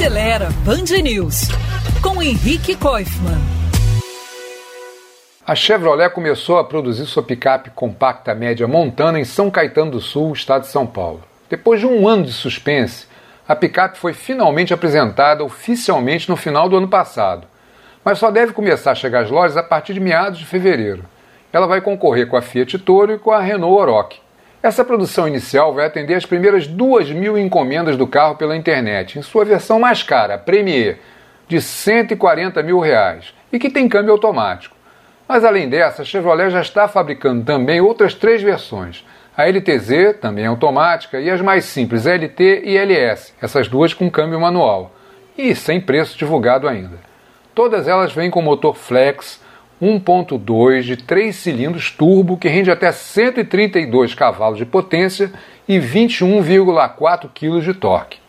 Acelera Band News com Henrique Koifman. A Chevrolet começou a produzir sua picape compacta média Montana em São Caetano do Sul, estado de São Paulo. Depois de um ano de suspense, a picape foi finalmente apresentada oficialmente no final do ano passado, mas só deve começar a chegar às lojas a partir de meados de fevereiro. Ela vai concorrer com a Fiat Toro e com a Renault Oroch. Essa produção inicial vai atender as primeiras duas mil encomendas do carro pela internet, em sua versão mais cara, a Premier, de 140 mil reais, e que tem câmbio automático. Mas além dessa, a Chevrolet já está fabricando também outras três versões. A LTZ, também automática, e as mais simples, LT e LS, essas duas com câmbio manual. E sem preço divulgado ainda. Todas elas vêm com motor flex 1.2 de 3 cilindros turbo que rende até 132 cavalos de potência e 21,4 kg de torque.